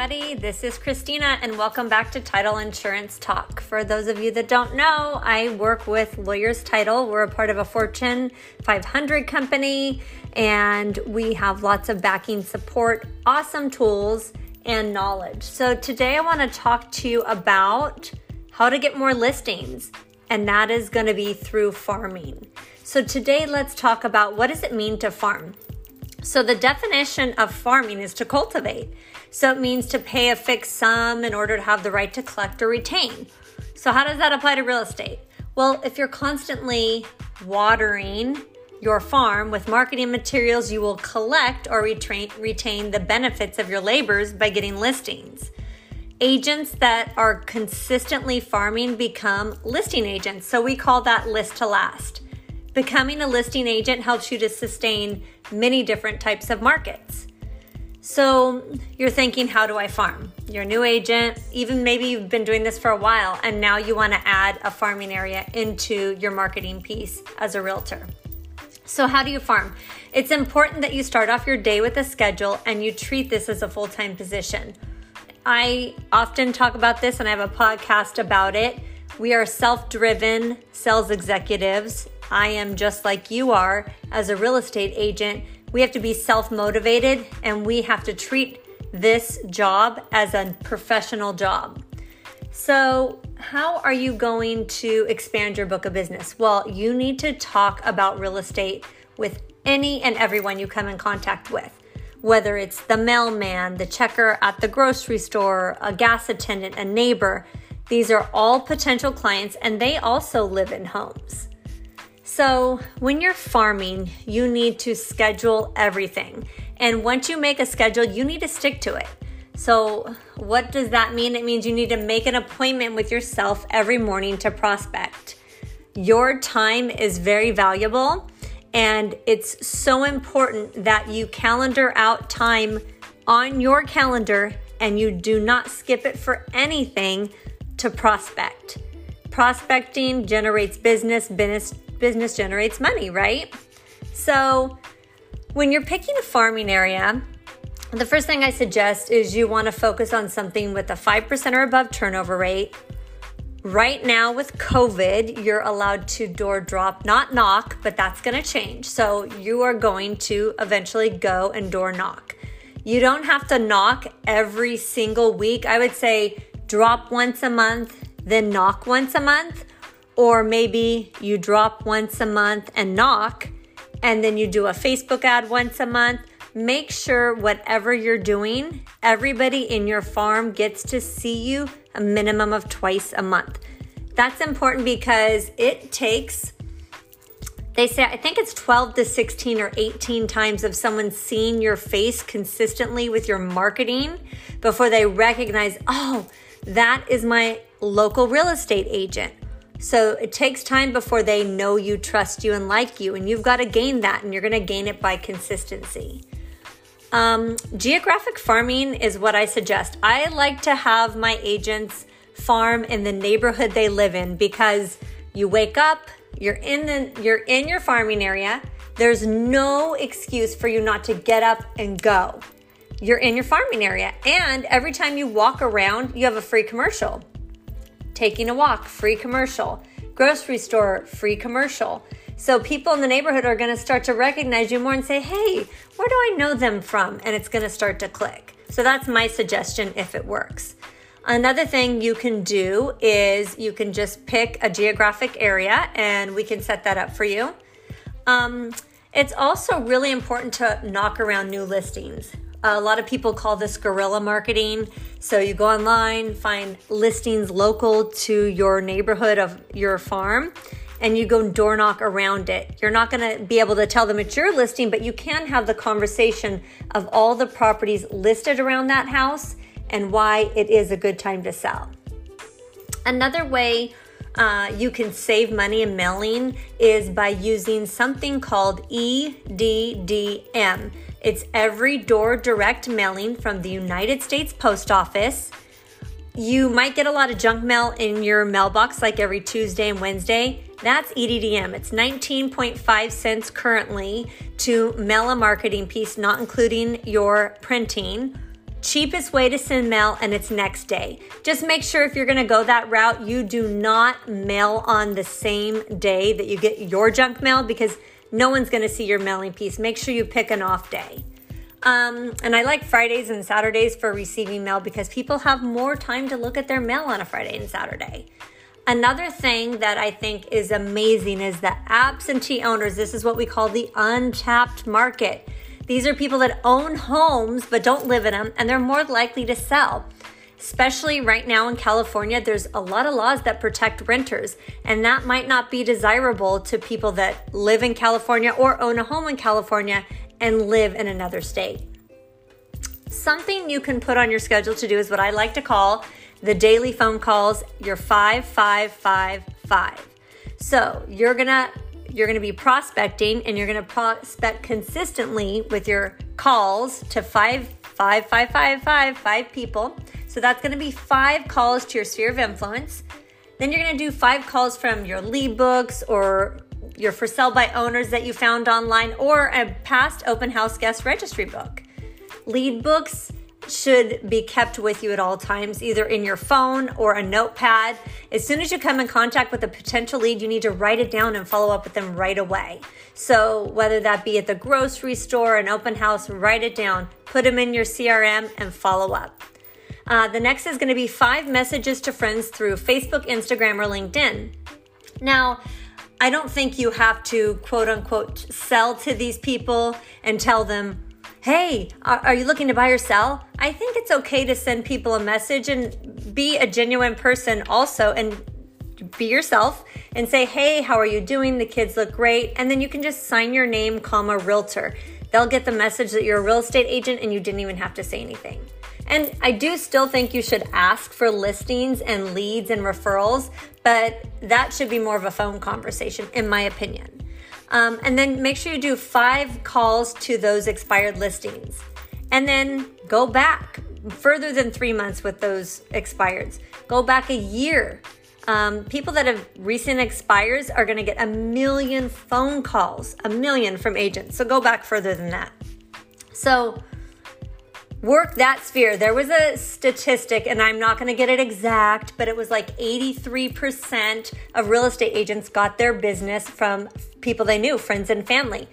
everybody. This is Christina, and welcome back to Title Insurance Talk. For those of you that don't know, I work with Lawyers Title. We're a part of a Fortune 500 company, and we have lots of backing support, awesome tools, and knowledge. So, today I want to talk to you about how to get more listings, and that is going to be through farming. So, today let's talk about what does it mean to farm? So, the definition of farming is to cultivate. So, it means to pay a fixed sum in order to have the right to collect or retain. So, how does that apply to real estate? Well, if you're constantly watering your farm with marketing materials, you will collect or retain, retain the benefits of your labors by getting listings. Agents that are consistently farming become listing agents. So, we call that list to last. Becoming a listing agent helps you to sustain many different types of markets. So you're thinking, how do I farm? You're a new agent, even maybe you've been doing this for a while, and now you want to add a farming area into your marketing piece as a realtor. So, how do you farm? It's important that you start off your day with a schedule and you treat this as a full time position. I often talk about this and I have a podcast about it. We are self driven sales executives I am just like you are as a real estate agent. We have to be self motivated and we have to treat this job as a professional job. So, how are you going to expand your book of business? Well, you need to talk about real estate with any and everyone you come in contact with, whether it's the mailman, the checker at the grocery store, a gas attendant, a neighbor. These are all potential clients and they also live in homes. So, when you're farming, you need to schedule everything. And once you make a schedule, you need to stick to it. So, what does that mean? It means you need to make an appointment with yourself every morning to prospect. Your time is very valuable, and it's so important that you calendar out time on your calendar and you do not skip it for anything to prospect. Prospecting generates business, business business generates money, right? So, when you're picking a farming area, the first thing I suggest is you want to focus on something with a 5% or above turnover rate. Right now, with COVID, you're allowed to door drop, not knock, but that's going to change. So, you are going to eventually go and door knock. You don't have to knock every single week. I would say drop once a month, then knock once a month or maybe you drop once a month and knock, and then you do a Facebook ad once a month. Make sure whatever you're doing, everybody in your farm gets to see you a minimum of twice a month. That's important because it takes, they say, I think it's 12 to 16 or 18 times of someone seeing your face consistently with your marketing before they recognize, oh, that is my local real estate agent so it takes time before they know you, trust you, and like you. And you've got to gain that, and you're going to gain it by consistency. Um, geographic farming is what I suggest. I like to have my agents farm in the neighborhood they live in because you wake up, you're in the you're in your farming area. There's no excuse for you not to get up and go. You're in your farming area, and every time you walk around, you have a free commercial. Taking a walk, free commercial. Grocery store, free commercial. So people in the neighborhood are going to start to recognize you more and say, hey, where do I know them from? And it's going to start to click. So that's my suggestion if it works. Another thing you can do is you can just pick a geographic area and we can set that up for you. Um, it's also really important to knock around new listings. A lot of people call this guerrilla marketing. So you go online, find listings local to your neighborhood of your farm, and you go door knock around it. You're not going to be able to tell them it's your listing, but you can have the conversation of all the properties listed around that house and why it is a good time to sell. Another way uh, you can save money in mailing is by using something called EDDM. It's every door direct mailing from the United States Post Office. You might get a lot of junk mail in your mailbox like every Tuesday and Wednesday. That's EDDM. It's 19.5 cents currently to mail a marketing piece, not including your printing. Cheapest way to send mail and it's next day. Just make sure if you're going to go that route, you do not mail on the same day that you get your junk mail because no one's going to see your mailing piece. Make sure you pick an off day. Um, and I like Fridays and Saturdays for receiving mail because people have more time to look at their mail on a Friday and Saturday. Another thing that I think is amazing is the absentee owners. This is what we call the untapped market. These are people that own homes but don't live in them, and they're more likely to sell. Especially right now in California, there's a lot of laws that protect renters, and that might not be desirable to people that live in California or own a home in California and live in another state. Something you can put on your schedule to do is what I like to call the daily phone calls, your 5555. So you're gonna you're gonna be prospecting and you're gonna prospect consistently with your calls to five five five five five five people. So that's gonna be five calls to your sphere of influence. Then you're gonna do five calls from your lead books or your for sale by owners that you found online or a past open house guest registry book. Lead books should be kept with you at all times, either in your phone or a notepad. As soon as you come in contact with a potential lead, you need to write it down and follow up with them right away. So, whether that be at the grocery store, an open house, write it down, put them in your CRM, and follow up. Uh, the next is going to be five messages to friends through Facebook, Instagram, or LinkedIn. Now, I don't think you have to quote unquote sell to these people and tell them, hey, are, you looking to buy or sell? I think it's okay to send people a message and be a genuine person also and be yourself and say, hey, how are you doing? The kids look great. And then you can just sign your name, comma, realtor. They'll get the message that you're a real estate agent and you didn't even have to say anything. And I do still think you should ask for listings and leads and referrals, but that should be more of a phone conversation, in my opinion. Um, and then make sure you do five calls to those expired listings. And then go back further than three months with those expireds. Go back a year. Um, people that have recent expires are going to get a million phone calls, a million from agents. So go back further than that. So work that sphere. There was a statistic, and I'm not going to get it exact, but it was like 83% of real estate agents got their business from people they knew, friends and family.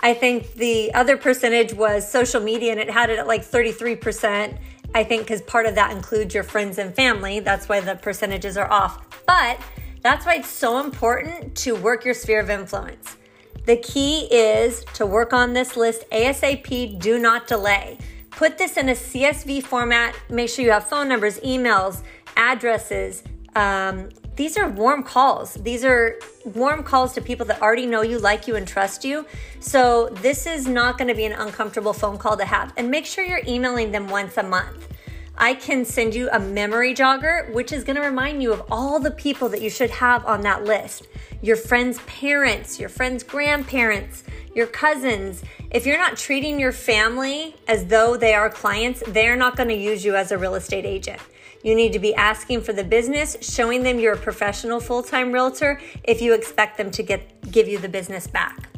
I think the other percentage was social media, and it had it at like 33%. I think because part of that includes your friends and family. That's why the percentages are off. But that's why it's so important to work your sphere of influence. The key is to work on this list ASAP, do not delay. Put this in a CSV format. Make sure you have phone numbers, emails, addresses. Um, these are warm calls. These are warm calls to people that already know you, like you, and trust you. So, this is not going to be an uncomfortable phone call to have. And make sure you're emailing them once a month. I can send you a memory jogger, which is going to remind you of all the people that you should have on that list your friends' parents, your friends' grandparents, your cousins. If you're not treating your family as though they are clients, they're not going to use you as a real estate agent. You need to be asking for the business, showing them you're a professional full-time realtor if you expect them to get give you the business back.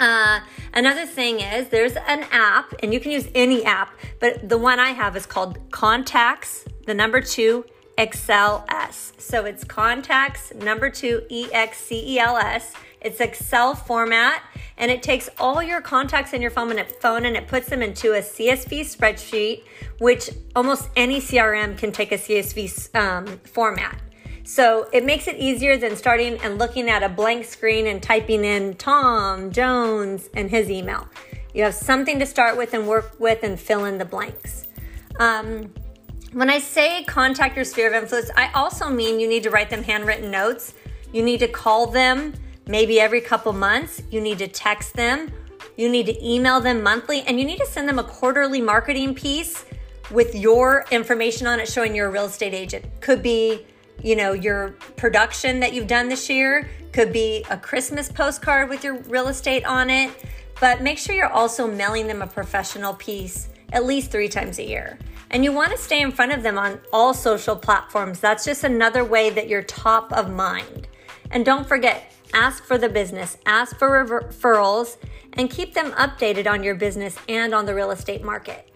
Uh, another thing is there's an app, and you can use any app, but the one I have is called Contacts, the number two, Excel S. So it's Contacts, number two, E X C E L S. It's Excel format, and it takes all your contacts in your phone and, it, phone and it puts them into a CSV spreadsheet, which almost any CRM can take a CSV um, format. So it makes it easier than starting and looking at a blank screen and typing in Tom Jones and his email. You have something to start with and work with and fill in the blanks. Um, when I say contact your sphere of influence, I also mean you need to write them handwritten notes. You need to call them maybe every couple months. You need to text them. You need to email them monthly, and you need to send them a quarterly marketing piece with your information on it showing you're a real estate agent. Could be you know, your production that you've done this year. Could be a Christmas postcard with your real estate on it. But make sure you're also mailing them a professional piece at least three times a year. And you want to stay in front of them on all social platforms. That's just another way that you're top of mind. And don't forget, ask for the business, ask for referrals, and keep them updated on your business and on the real estate market.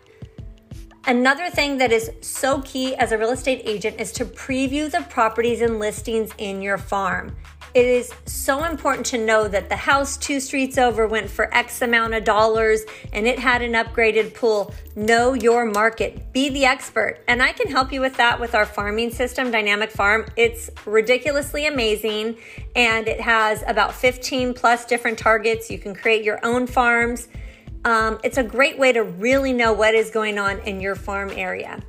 Another thing that is so key as a real estate agent is to preview the properties and listings in your farm. It is so important to know that the house two streets over went for X amount of dollars and it had an upgraded pool. Know your market, be the expert. And I can help you with that with our farming system, Dynamic Farm. It's ridiculously amazing and it has about 15 plus different targets. You can create your own farms. Um, it's a great way to really know what is going on in your farm area.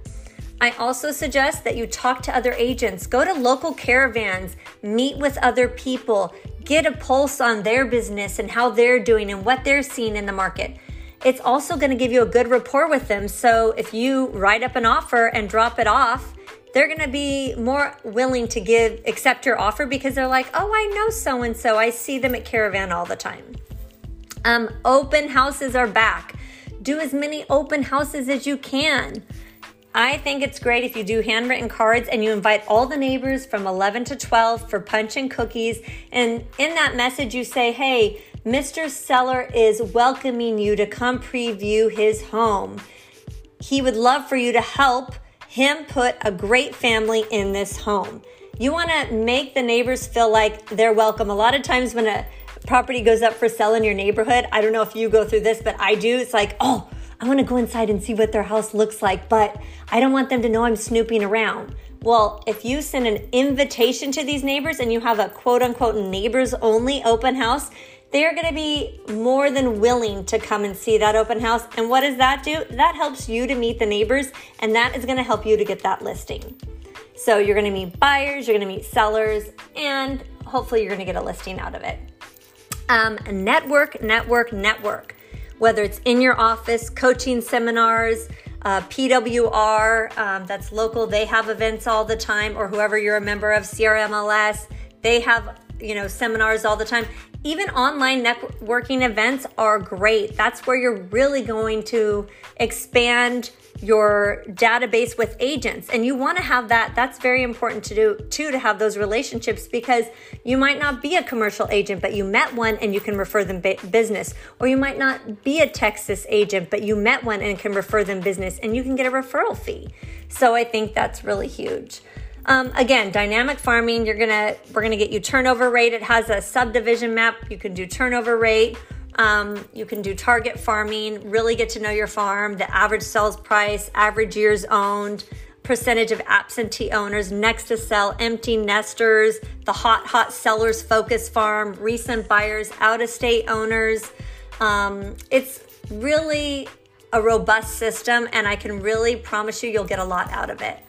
I also suggest that you talk to other agents, go to local caravans, meet with other people, get a pulse on their business and how they're doing and what they're seeing in the market. It's also going to give you a good rapport with them. So if you write up an offer and drop it off, they're going to be more willing to give accept your offer because they're like, "Oh, I know so and so. I see them at Caravan all the time." Um, open houses are back. Do as many open houses as you can. I think it's great if you do handwritten cards and you invite all the neighbors from 11 to 12 for punch and cookies. And in that message, you say, hey, Mr. Seller is welcoming you to come preview his home. He would love for you to help him put a great family in this home. You want to make the neighbors feel like they're welcome. A lot of times when a property goes up for sale in your neighborhood, I don't know if you go through this, but I do. It's like, oh, I want to go inside and see what their house looks like, but I don't want them to know I'm snooping around. Well, if you send an invitation to these neighbors and you have a quote unquote neighbors only open house, they're going to be more than willing to come and see that open house. And what does that do? That helps you to meet the neighbors, and that is going to help you to get that listing. So you're going to meet buyers, you're going to meet sellers, and hopefully you're going to get a listing out of it. Um, network, network, network. Whether it's in your office, coaching seminars, uh, PWR, um, that's local, they have events all the time, or whoever you're a member of, CRMLS, they have you know seminars all the time even online networking events are great. That's where you're really going to expand your database with agents. And you want to have that that's very important to do too to have those relationships because you might not be a commercial agent but you met one and you can refer them business. Or you might not be a texas agent but you met one and can refer them business and you can get a referral fee. So i think that's really huge um, again, dynamic farming, you're gonna we're gonna get you turnover rate. It has a subdivision map. You can do turnover rate. Um, you can do target farming, really get to know your farm, the average sales price, average years owned, percentage of absentee owners, next to sell, empty nesters, the hot, hot sellers focus farm, recent buyers, out of state owners. Um, it's really a robust system, and I can really promise you you'll get a lot out of it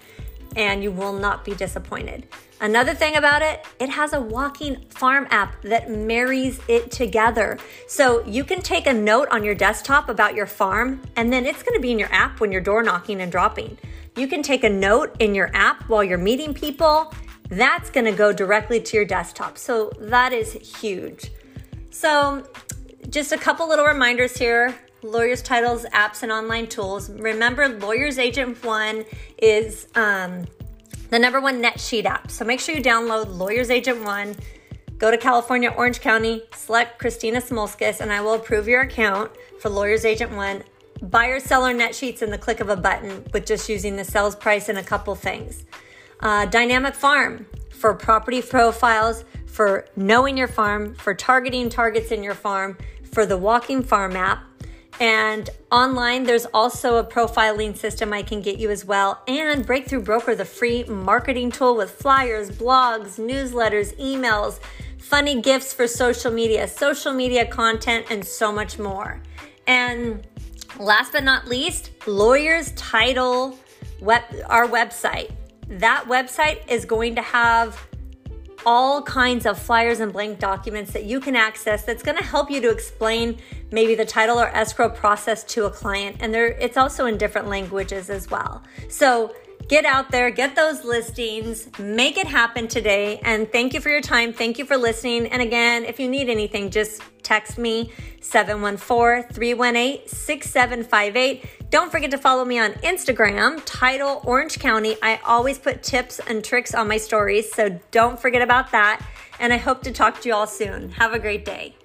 and you will not be disappointed. Another thing about it, it has a walking farm app that marries it together. So you can take a note on your desktop about your farm, and then it's gonna be in your app when you're door knocking and dropping. You can take a note in your app while you're meeting people. That's gonna go directly to your desktop. So that is huge. So, just a couple little reminders here lawyers titles apps and online tools. Remember lawyers agent one is um, the number one net sheet app. So make sure you download lawyers agent one. Go to california orange county select christina smolskis and i will approve your account for lawyers agent one. Buyer seller net sheets in the click of a button with just using the sales price and a couple things. Uh, dynamic farm for property profiles for knowing your farm for targeting targets in your farm for the walking farm app and online, there's also a profiling system I can get you as well. And Breakthrough Broker, the free marketing tool with flyers, blogs, newsletters, emails, funny gifts for social media, social media content, and so much more. And last but not least, Lawyers Title, web, our website. That website is going to have all kinds of flyers and blank documents that you can access that's going to help you to explain maybe the title or escrow process to a client and there it's also in different languages as well. So get out there, get those listings, make it happen today. And thank you for your time. Thank you for listening. And again, if you need anything, just text me 714 318 6758. Don't forget to follow me on Instagram, title Orange County. I always put tips and tricks on my stories, so don't forget about that. And I hope to talk to you all soon. Have a great day.